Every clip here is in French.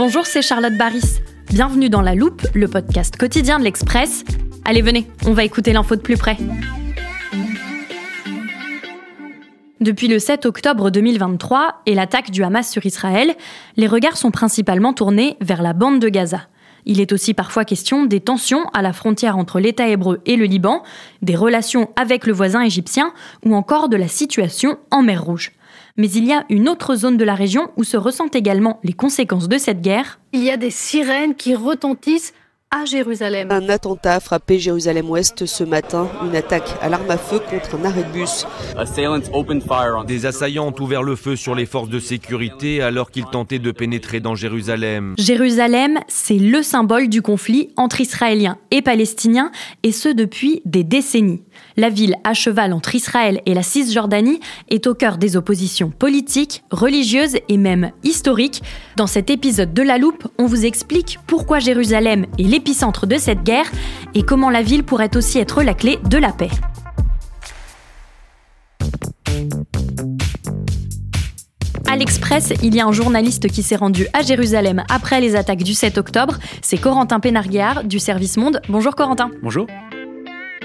Bonjour, c'est Charlotte Baris. Bienvenue dans La Loupe, le podcast quotidien de l'Express. Allez, venez, on va écouter l'info de plus près. Depuis le 7 octobre 2023 et l'attaque du Hamas sur Israël, les regards sont principalement tournés vers la bande de Gaza. Il est aussi parfois question des tensions à la frontière entre l'État hébreu et le Liban, des relations avec le voisin égyptien ou encore de la situation en mer Rouge. Mais il y a une autre zone de la région où se ressentent également les conséquences de cette guerre. Il y a des sirènes qui retentissent à Jérusalem. Un attentat a frappé Jérusalem-Ouest ce matin, une attaque à l'arme à feu contre un arrêt de bus. Des assaillants ont ouvert le feu sur les forces de sécurité alors qu'ils tentaient de pénétrer dans Jérusalem. Jérusalem, c'est le symbole du conflit entre Israéliens et Palestiniens, et ce depuis des décennies. La ville à cheval entre Israël et la Cisjordanie est au cœur des oppositions politiques, religieuses et même historiques. Dans cet épisode de La Loupe, on vous explique pourquoi Jérusalem est l'épicentre de cette guerre et comment la ville pourrait aussi être la clé de la paix. À l'Express, il y a un journaliste qui s'est rendu à Jérusalem après les attaques du 7 octobre. C'est Corentin Pénarguéard du Service Monde. Bonjour Corentin. Bonjour.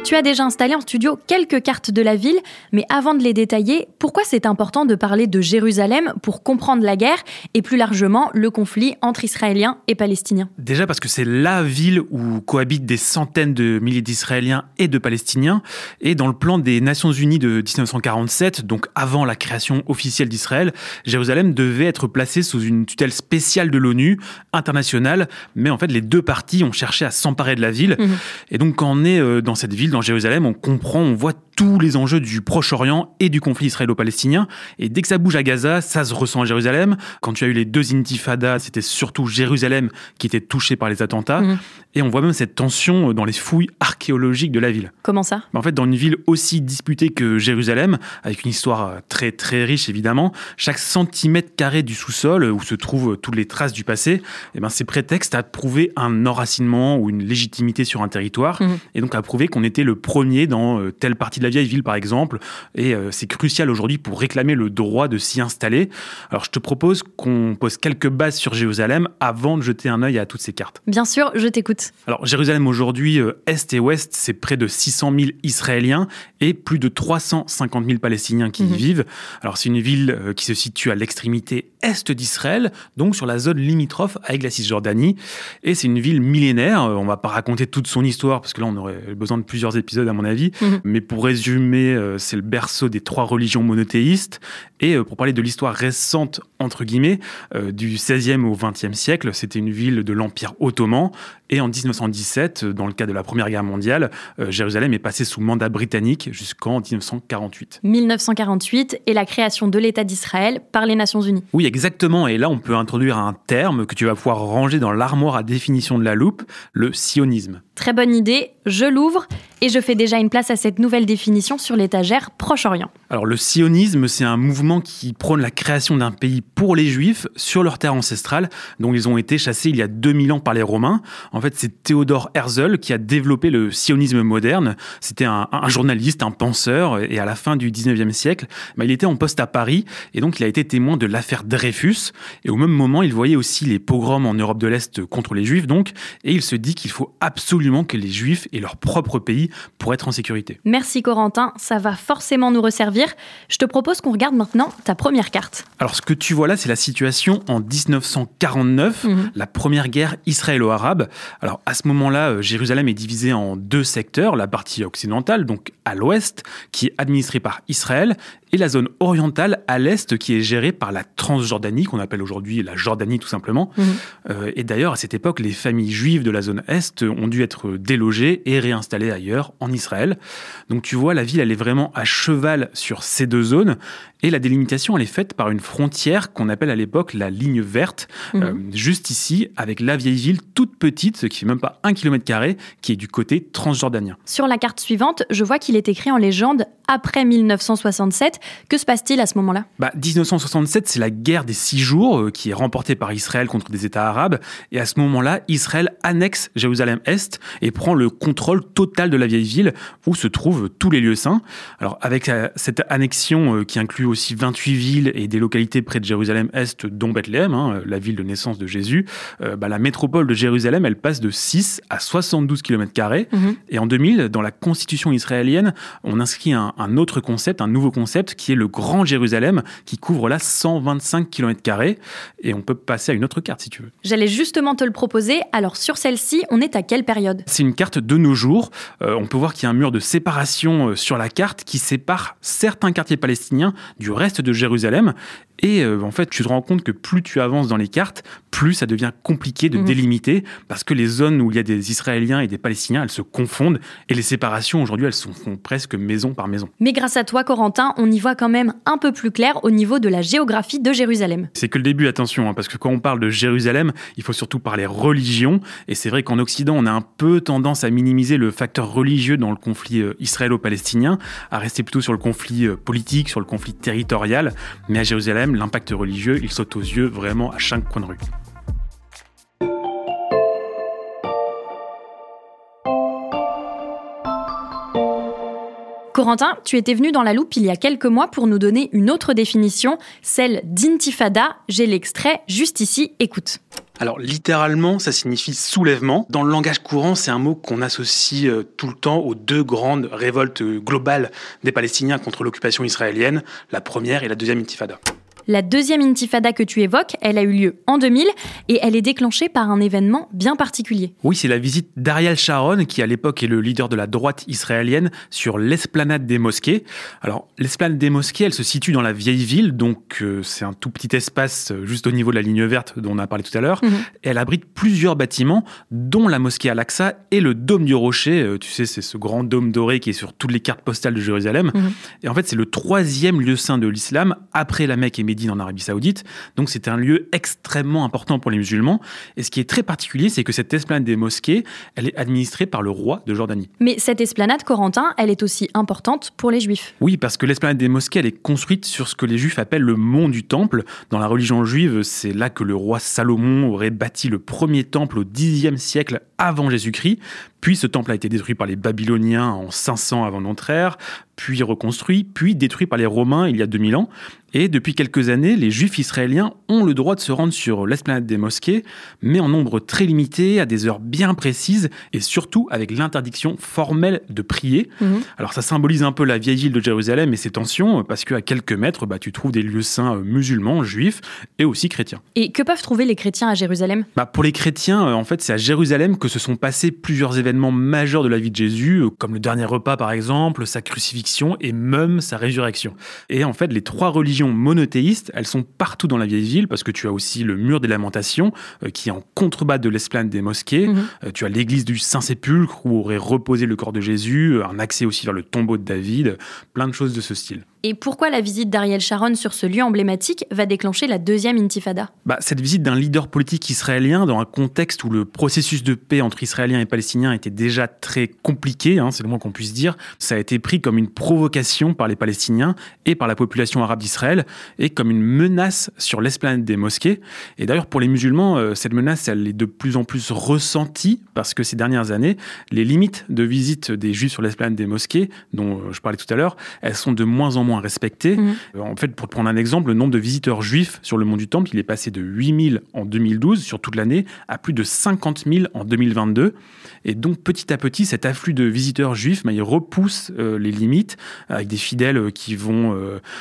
Tu as déjà installé en studio quelques cartes de la ville, mais avant de les détailler, pourquoi c'est important de parler de Jérusalem pour comprendre la guerre et plus largement le conflit entre Israéliens et Palestiniens? Déjà parce que c'est la ville où cohabitent des centaines de milliers d'Israéliens et de Palestiniens, et dans le plan des Nations Unies de 1947, donc avant la création officielle d'Israël, Jérusalem devait être placée sous une tutelle spéciale de l'ONU, internationale, mais en fait les deux parties ont cherché à s'emparer de la ville, mmh. et donc quand on est euh, dans cette ville, dans Jérusalem, on comprend, on voit tous les enjeux du Proche-Orient et du conflit israélo-palestinien. Et dès que ça bouge à Gaza, ça se ressent à Jérusalem. Quand tu as eu les deux intifadas, c'était surtout Jérusalem qui était touché par les attentats. Mhm. Et on voit même cette tension dans les fouilles archéologiques de la ville. Comment ça? En fait, dans une ville aussi disputée que Jérusalem, avec une histoire très très riche évidemment, chaque centimètre carré du sous-sol où se trouvent toutes les traces du passé, eh ben, c'est prétexte à prouver un enracinement ou une légitimité sur un territoire, mhm. et donc à prouver qu'on était le premier dans euh, telle partie de la vieille ville, par exemple. Et euh, c'est crucial aujourd'hui pour réclamer le droit de s'y installer. Alors, je te propose qu'on pose quelques bases sur Jérusalem avant de jeter un œil à toutes ces cartes. Bien sûr, je t'écoute. Alors, Jérusalem aujourd'hui, euh, Est et Ouest, c'est près de 600 000 Israéliens et plus de 350 000 Palestiniens qui y mhm. vivent. Alors, c'est une ville qui se situe à l'extrémité est d'Israël, donc sur la zone limitrophe avec la Cisjordanie. Et c'est une ville millénaire. On va pas raconter toute son histoire parce que là, on aurait besoin de plusieurs épisodes à mon avis. Mhm. Mais pour résumer, euh, c'est le berceau des trois religions monothéistes. Et euh, pour parler de l'histoire récente, entre guillemets, euh, du 16e au 20e siècle, c'était une ville de l'Empire ottoman. Et en 1917, dans le cas de la Première Guerre mondiale, Jérusalem est passée sous mandat britannique jusqu'en 1948. 1948 et la création de l'État d'Israël par les Nations Unies. Oui, exactement. Et là, on peut introduire un terme que tu vas pouvoir ranger dans l'armoire à définition de la loupe, le sionisme. Très bonne idée, je l'ouvre et je fais déjà une place à cette nouvelle définition sur l'étagère Proche-Orient. Alors le sionisme, c'est un mouvement qui prône la création d'un pays pour les juifs sur leur terre ancestrale, dont ils ont été chassés il y a 2000 ans par les Romains. En fait, c'est Théodore Herzl qui a développé le sionisme moderne. C'était un, journaliste, un penseur, et à la fin du 19e siècle, bah, il était en poste à Paris, et donc il a été témoin de l'affaire Dreyfus. Et au même moment, il voyait aussi les pogroms en Europe de l'Est contre les juifs, donc, et il se dit qu'il faut absolument que les Juifs et leur propre pays pour être en sécurité. Merci Corentin, ça va forcément nous resservir. Je te propose qu'on regarde maintenant ta première carte. Alors ce que tu vois là, c'est la situation en 1949, mhm. la première guerre israélo-arabe. Alors à ce moment-là, euh, Jérusalem est divisée en deux secteurs, la partie occidentale, donc à l'ouest, qui est administrée par Israël, et la zone orientale à l'est qui est gérée par la Transjordanie, qu'on appelle aujourd'hui la Jordanie tout simplement. Mhm. Euh, et d'ailleurs, à cette époque, les familles juives de la zone est ont dû être délogées et réinstallées ailleurs, en Israël. Donc tu vois, la ville, elle est vraiment à cheval sur ces deux zones. Et la délimitation, elle est faite par une frontière qu'on appelle à l'époque la ligne verte, mhm. euh, juste ici, avec la vieille ville toute petite, ce qui fait même pas un kilomètre carré, qui est du côté transjordanien. Sur la carte suivante, je vois qu'il est écrit en légende après 1967. Que se passe-t-il à ce moment-là? Bah, 1967, c'est la guerre des six jours euh, qui est remportée par Israël contre des États arabes. Et à ce moment-là, Israël annexe Jérusalem-Est et prend le contrôle total de la vieille ville où se trouvent tous les lieux saints. Alors avec euh, cette annexion qui inclut aussi 28 villes et des localités près de Jérusalem-Est, dont Bethléem, hein, la ville de naissance de Jésus, euh, bah, la métropole de Jérusalem, elle passe de 6 à 72 km. Mhm. Et en 2000, dans la constitution israélienne, on inscrit un, autre concept, un nouveau concept, qui est le Grand Jérusalem, qui couvre là 125 km. Et on peut passer à une autre carte si tu veux. J'allais justement te le proposer. Alors sur celle-ci, on est à quelle période? C'est une carte de nos jours. Euh, on peut voir qu'il y a un mur de séparation euh, sur la carte qui sépare certains quartiers palestiniens du reste de Jérusalem. Et euh, en fait, tu te rends compte que plus tu avances dans les cartes, plus ça devient compliqué de mhm. délimiter parce que les zones où il y a des Israéliens et des Palestiniens, elles se confondent et les séparations aujourd'hui, elles se font presque maison par maison. Mais grâce à toi, Corentin, on y voit quand même un peu plus clair au niveau de la géographie de Jérusalem. C'est que le début, attention, hein, parce que quand on parle de Jérusalem, il faut surtout parler religion. Et c'est vrai qu'en Occident, on a un peu tendance à minimiser le facteur religieux dans le conflit euh, israélo-palestinien, à rester plutôt sur le conflit euh, politique, sur le conflit territorial. Mais à Jérusalem, l'impact religieux, il saute aux yeux vraiment à chaque coin de rue. Corentin, tu étais venu dans la loupe il y a quelques mois pour nous donner une autre définition, celle d'intifada. J'ai l'extrait juste ici, écoute. Alors littéralement, ça signifie soulèvement. Dans le langage courant, c'est un mot qu'on associe euh, tout le temps aux deux grandes révoltes euh, globales des Palestiniens contre l'occupation israélienne, la première et la deuxième intifada. La deuxième intifada que tu évoques, elle a eu lieu en 2000 et elle est déclenchée par un événement bien particulier. Oui, c'est la visite d'Ariel Sharon, qui à l'époque est le leader de la droite israélienne, sur l'esplanade des mosquées. Alors, l'esplanade des mosquées, elle se situe dans la vieille ville, donc euh, c'est un tout petit espace euh, juste au niveau de la ligne verte dont on a parlé tout à l'heure. Mhm. Elle abrite plusieurs bâtiments, dont la mosquée Al-Aqsa et le dôme du rocher. Euh, tu sais, c'est ce grand dôme doré qui est sur toutes les cartes postales de Jérusalem. Mhm. Et en fait, c'est le troisième lieu saint de l'islam après la Mecque et en Arabie Saoudite. Donc c'est un lieu extrêmement important pour les musulmans. Et ce qui est très particulier, c'est que cette esplanade des mosquées, elle est administrée par le roi de Jordanie. Mais cette esplanade, Corentin, elle est aussi importante pour les juifs. Oui, parce que l'esplanade des mosquées, elle est construite sur ce que les juifs appellent le mont du temple. Dans la religion juive, c'est là que le roi Salomon aurait bâti le premier temple au Xe siècle avant Jésus-Christ. Puis ce temple a été détruit par les Babyloniens en 500 avant notre ère, puis reconstruit, puis détruit par les Romains il y a 2000 ans. Et depuis quelques années, les Juifs israéliens ont le droit de se rendre sur l'esplanade des mosquées, mais en nombre très limité, à des heures bien précises, et surtout avec l'interdiction formelle de prier. Mhm. Alors ça symbolise un peu la vieille ville de Jérusalem et ses tensions, parce qu'à quelques mètres, bah, tu trouves des lieux saints euh, musulmans, juifs et aussi chrétiens. Et que peuvent trouver les chrétiens à Jérusalem? Bah, Pour les chrétiens, euh, en fait, c'est à Jérusalem que se sont passés plusieurs événements majeurs de la vie de Jésus, euh, comme le dernier repas par exemple, sa crucifixion et même sa résurrection. Et en fait, les trois religions monothéistes, elles sont partout dans la vieille ville parce que tu as aussi le mur des lamentations euh, qui est en contrebas de l'esplanade des mosquées. Mhm. Euh, tu as l'église du Saint-Sépulcre où aurait reposé le corps de Jésus, un accès aussi vers le tombeau de David, plein de choses de ce style. Et pourquoi la visite d'Ariel Sharon sur ce lieu emblématique va déclencher la deuxième intifada? Bah, Cette visite d'un leader politique israélien dans un contexte où le processus de paix entre Israéliens et Palestiniens était déjà très compliqué, hein, c'est le moins qu'on puisse dire, ça a été pris comme une provocation par les Palestiniens et par la population arabe d'Israël et comme une menace sur l'esplanade des mosquées. Et d'ailleurs pour les musulmans, euh, cette menace elle est de plus en plus ressentie parce que ces dernières années, les limites de visite des juifs sur l'esplanade des mosquées, dont euh, je parlais tout à l'heure, elles sont de moins en moins respecté. Mhm. Euh, en fait, pour prendre un exemple, le nombre de visiteurs juifs sur le mont du Temple, il est passé de 8000 en 2012 sur toute l'année à plus de 50 000 en 2022. Et donc, petit à petit, cet afflux de visiteurs juifs, bah, il repousse euh, les limites avec des fidèles euh, qui vont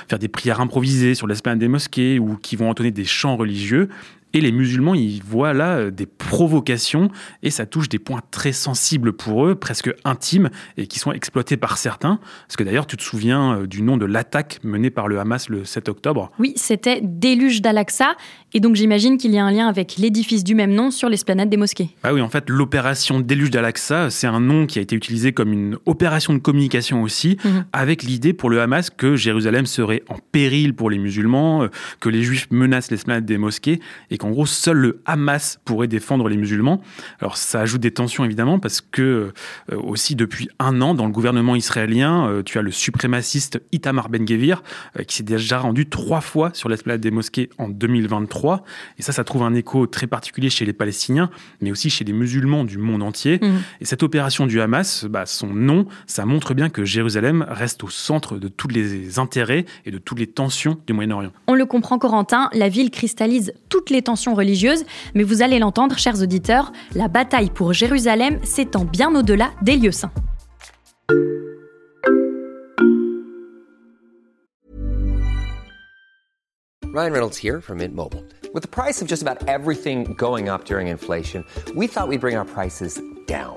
faire des prières improvisées sur l'esplanade des mosquées ou qui vont entonner des chants religieux. Et les musulmans, ils voient là euh, des provocations et ça touche des points très sensibles pour eux, presque intimes, et qui sont exploités par certains. Parce que d'ailleurs, tu te souviens euh, du nom de l'attaque menée par le Hamas le 7 octobre? Oui, c'était Déluge d'Al-Aqsa. Et donc j'imagine qu'il y a un lien avec l'édifice du même nom sur l'esplanade des mosquées. Ah oui, en fait, l'opération Déluge d'Al-Aqsa, c'est un nom qui a été utilisé comme une opération de communication aussi, mhm. avec l'idée pour le Hamas que Jérusalem serait en péril pour les musulmans, euh, que les juifs menacent l'esplanade des mosquées, et qu'en gros, seul le Hamas pourrait défendre les musulmans. Alors ça ajoute des tensions évidemment, parce que euh, aussi depuis un an, dans le gouvernement israélien, euh, tu as le suprémaciste Itamar Ben-Gvir, qui s'est déjà rendu trois fois sur l'esplanade des mosquées en 2023. Et ça, ça trouve un écho très particulier chez les Palestiniens, mais aussi chez les musulmans du monde entier. Mhm. Et cette opération du Hamas, bah, son nom, ça montre bien que Jérusalem reste au centre de tous les intérêts et de toutes les tensions du Moyen-Orient. On le comprend, Corentin, la ville cristallise toutes les tensions religieuses, mais vous allez l'entendre, chers auditeurs, la bataille pour Jérusalem s'étend bien au-delà des lieux saints. Ryan Reynolds here from Mint Mobile. With the price of just about everything going up during inflation, we thought we'd bring our prices down.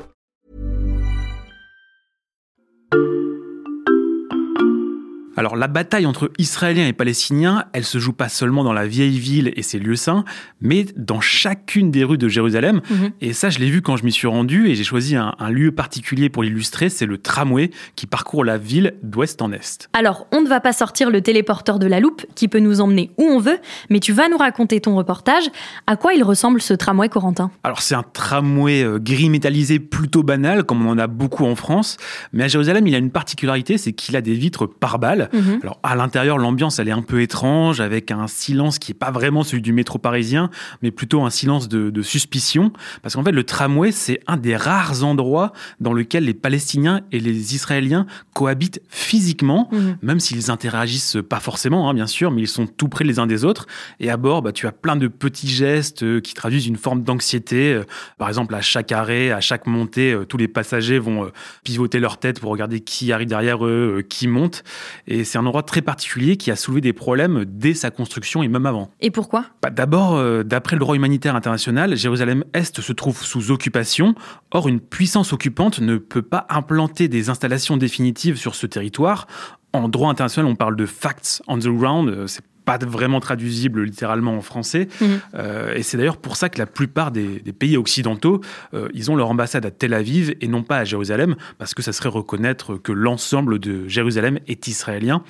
Alors la bataille entre Israéliens et Palestiniens, elle se joue pas seulement dans la vieille ville et ses lieux saints, mais dans chacune des rues de Jérusalem. Mhm. Et ça, je l'ai vu quand je m'y suis rendu et j'ai choisi un, lieu particulier pour l'illustrer, c'est le tramway qui parcourt la ville d'ouest en est. Alors, on ne va pas sortir le téléporteur de la loupe qui peut nous emmener où on veut, mais tu vas nous raconter ton reportage. À quoi il ressemble ce tramway, Corentin? Alors c'est un tramway euh, gris métallisé plutôt banal, comme on en a beaucoup en France, mais à Jérusalem, il a une particularité, c'est qu'il a des vitres par balles Mhm. Alors à l'intérieur, l'ambiance elle est un peu étrange, avec un silence qui est pas vraiment celui du métro parisien, mais plutôt un silence de, suspicion, parce qu'en fait le tramway c'est un des rares endroits dans lequel les Palestiniens et les Israéliens cohabitent physiquement, mhm. même s'ils interagissent pas forcément, hein, bien sûr, mais ils sont tout près les uns des autres. Et à bord, bah, tu as plein de petits gestes euh, qui traduisent une forme d'anxiété. Euh, par exemple, à chaque arrêt, à chaque montée, euh, tous les passagers vont pivoter leur tête pour regarder qui arrive derrière eux, qui monte. Et c'est un endroit très particulier qui a soulevé des problèmes dès sa construction et même avant. Et pourquoi? Bah, D'abord, euh, d'après le droit humanitaire international, Jérusalem-Est se trouve sous occupation. Or, une puissance occupante ne peut pas implanter des installations définitives sur ce territoire. En droit international, on parle de facts on the ground. Euh, c'est pas vraiment traduisible littéralement en français. Mhm. Euh, et c'est d'ailleurs pour ça que la plupart des, pays occidentaux, euh, ils ont leur ambassade à Tel Aviv et non pas à Jérusalem, parce que ça serait reconnaître que l'ensemble de Jérusalem est israélien.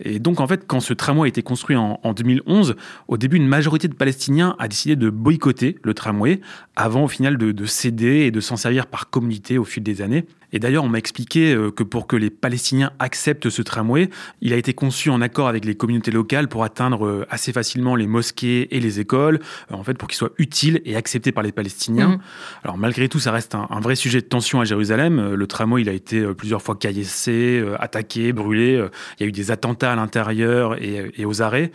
Et donc, en fait, quand ce tramway a été construit en, 2011, au début, une majorité de Palestiniens a décidé de boycotter le tramway, avant au final de, de céder et de s'en servir par communauté au fil des années. Et d'ailleurs, on m'a expliqué euh, que pour que les Palestiniens acceptent ce tramway, il a été conçu en accord avec les communautés locales pour atteindre euh, assez facilement les mosquées et les écoles, euh, en fait, pour qu'il soit utile et accepté par les Palestiniens. Mhm. Alors, malgré tout, ça reste un, vrai sujet de tension à Jérusalem. Le tramway, il a été plusieurs fois caillassé, attaqué, brûlé. Il y a eu des attentats à l'intérieur et, aux arrêts,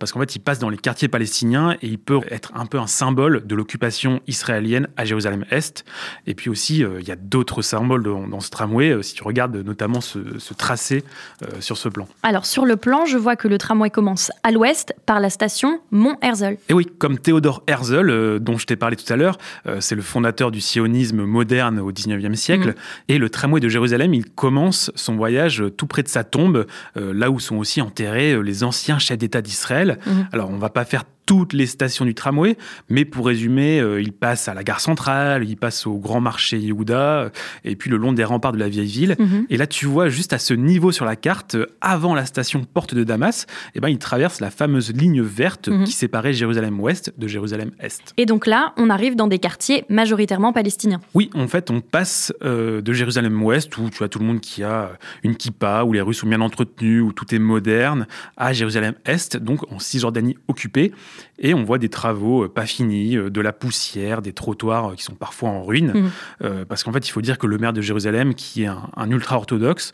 parce qu'en fait, il passe dans les quartiers palestiniens et il peut être un peu un symbole de l'occupation israélienne à Jérusalem-Est. Et puis aussi, il y a d'autres symboles de dans, ce tramway, euh, si tu regardes notamment ce, tracé euh, sur ce plan. Alors sur le plan, je vois que le tramway commence à l'ouest par la station Mont-Herzl. Et oui, comme Théodore Herzl, euh, dont je t'ai parlé tout à l'heure, c'est le fondateur du sionisme moderne au 19e siècle. Mm. Et le tramway de Jérusalem, il commence son voyage tout près de sa tombe, là où sont aussi enterrés les anciens chefs d'État d'Israël. Mm. Alors on va pas faire toutes les stations du tramway, mais pour résumer, euh, il passe à la gare centrale, il passe au grand marché Yehuda, euh, et puis le long des remparts de la vieille ville. Mhm. Et là, tu vois juste à ce niveau sur la carte, euh, avant la station Porte de Damas, eh ben, il traverse la fameuse ligne verte mhm. qui séparait Jérusalem-Ouest de Jérusalem-Est. Et donc là, on arrive dans des quartiers majoritairement palestiniens. Oui, en fait, on passe de Jérusalem-Ouest, où tu as tout le monde qui a une kippa, où les rues sont bien entretenues, où tout est moderne, à Jérusalem-Est, donc en Cisjordanie occupée. Et on voit des travaux pas finis, de la poussière, des trottoirs qui sont parfois en ruine. Mmh. parce qu'en fait, il faut dire que le maire de Jérusalem, qui est un, un ultra-orthodoxe,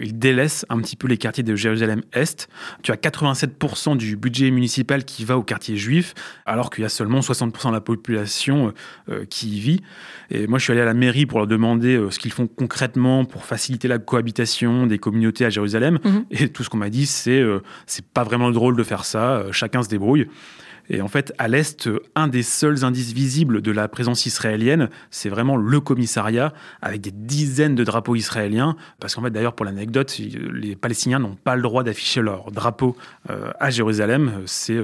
il délaisse un petit peu les quartiers de Jérusalem-Est. Tu as 87% du budget municipal qui va au quartier juif, alors qu'il y a seulement 60% de la population qui y vit. Et moi, je suis allé à la mairie pour leur demander ce qu'ils font concrètement pour faciliter la cohabitation des communautés à Jérusalem. Mhm. Et tout ce qu'on m'a dit, c'est euh, c'est pas vraiment drôle de faire ça, euh, chacun se débrouille. Et en fait, à l'Est, un des seuls indices visibles de la présence israélienne, c'est vraiment le commissariat, avec des dizaines de drapeaux israéliens. Parce qu'en fait, d'ailleurs, pour l'anecdote, les Palestiniens n'ont pas le droit d'afficher leur drapeau euh, à Jérusalem. C'est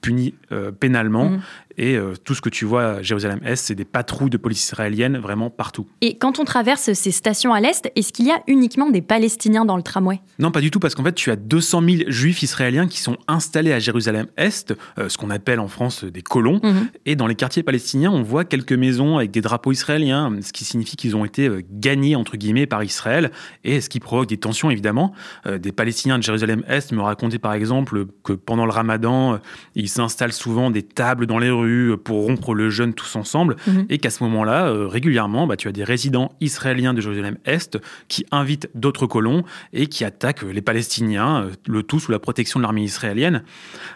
puni pénalement. Mhm. Et euh, tout ce que tu vois à Jérusalem-Est, c'est des patrouilles de police israélienne vraiment partout. Et quand on traverse ces stations à l'Est, est-ce qu'il y a uniquement des Palestiniens dans le tramway? Non, pas du tout, parce qu'en fait, tu as 200 000 juifs israéliens qui sont installés à Jérusalem-Est, euh, ce qu'on appelle en France des colons. Mhm. Et dans les quartiers palestiniens, on voit quelques maisons avec des drapeaux israéliens, ce qui signifie qu'ils ont été euh, gagnés, entre guillemets, par Israël, et ce qui provoque des tensions, évidemment. des Palestiniens de Jérusalem-Est me racontaient, par exemple, que pendant le ramadan, ils s'installent souvent des tables dans les rues pour rompre le jeûne tous ensemble, mhm. et qu'à ce moment-là, euh, régulièrement, bah, tu as des résidents israéliens de Jérusalem-Est qui invitent d'autres colons et qui attaquent les Palestiniens, euh, le tout sous la protection de l'armée israélienne.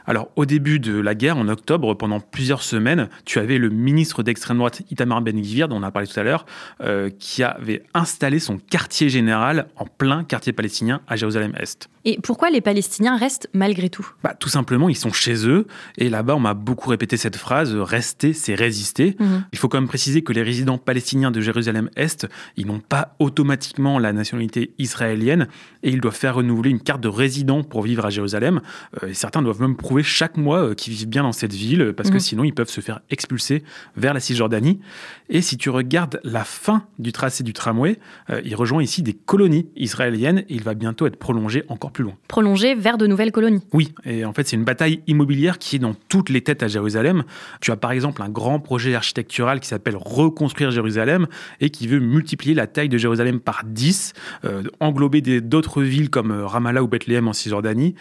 Alors, au début de la guerre, en octobre, pendant plusieurs semaines, tu avais le ministre d'extrême droite Itamar Ben-Gvir, dont on a parlé tout à l'heure, euh, qui avait installé son quartier général en plein quartier palestinien à Jérusalem-Est. Et pourquoi les Palestiniens restent malgré tout? Bah, Tout simplement, ils sont chez eux. Et là-bas, on m'a beaucoup répété cette phrase, rester, c'est résister. Mhm. Il faut quand même préciser que les résidents palestiniens de Jérusalem-Est, ils n'ont pas automatiquement la nationalité israélienne et ils doivent faire renouveler une carte de résident pour vivre à Jérusalem. Euh, certains doivent même prouver chaque mois euh, qu'ils vivent bien dans cette ville parce que mhm. sinon, ils peuvent se faire expulser vers la Cisjordanie. Et si tu regardes la fin du tracé du tramway, euh, il rejoint ici des colonies israéliennes et il va bientôt être prolongé encore plus loin. Prolongé vers de nouvelles colonies Oui, et en fait c'est une bataille immobilière qui est dans toutes les têtes à Jérusalem. Tu as par exemple un grand projet architectural qui s'appelle Reconstruire Jérusalem et qui veut multiplier la taille de Jérusalem par 10, euh, englober d'autres villes comme euh, Ramallah ou Bethléem en Cisjordanie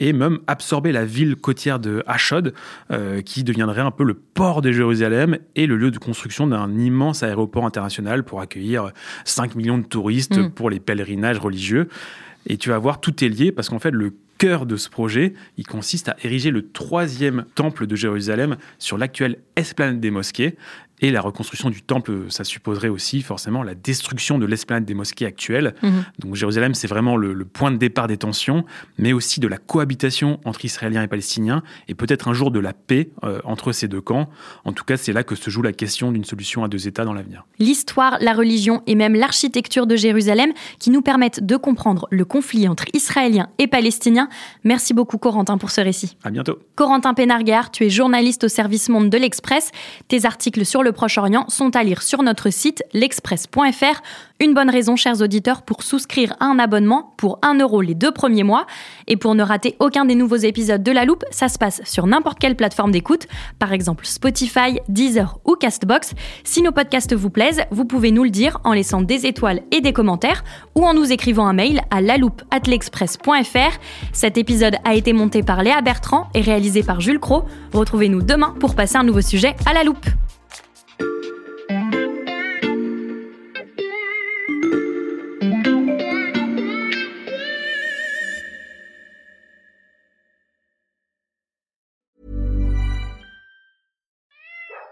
et même absorber la ville côtière de Hachod, euh, qui deviendrait un peu le port de Jérusalem et le lieu de construction d'un immense aéroport international pour accueillir 5 millions de touristes mm. pour les pèlerinages religieux. Et tu vas voir, tout est lié parce qu'en fait, le cœur de ce projet, il consiste à ériger le troisième temple de Jérusalem sur l'actuelle esplanade des mosquées. Et la reconstruction du temple, ça supposerait aussi forcément la destruction de l'esplanade des mosquées actuelles. Mhm. Donc Jérusalem, c'est vraiment le, point de départ des tensions, mais aussi de la cohabitation entre Israéliens et Palestiniens, et peut-être un jour de la paix euh, entre ces deux camps. En tout cas, c'est là que se joue la question d'une solution à deux États dans l'avenir. L'histoire, la religion et même l'architecture de Jérusalem qui nous permettent de comprendre le conflit entre Israéliens et Palestiniens. Merci beaucoup Corentin pour ce récit. À bientôt. Corentin Pénargard, tu es journaliste au service Monde de l'Express. Tes articles sur le Proche-Orient sont à lire sur notre site l'express.fr. Une bonne raison, chers auditeurs, pour souscrire à un abonnement pour 1 euro les deux premiers mois. Et pour ne rater aucun des nouveaux épisodes de La Loupe, ça se passe sur n'importe quelle plateforme d'écoute, par exemple Spotify, Deezer ou Castbox. Si nos podcasts vous plaisent, vous pouvez nous le dire en laissant des étoiles et des commentaires ou en nous écrivant un mail à l'express.fr. Cet épisode a été monté par Léa Bertrand et réalisé par Jules Cro. Retrouvez-nous demain pour passer un nouveau sujet à la loupe.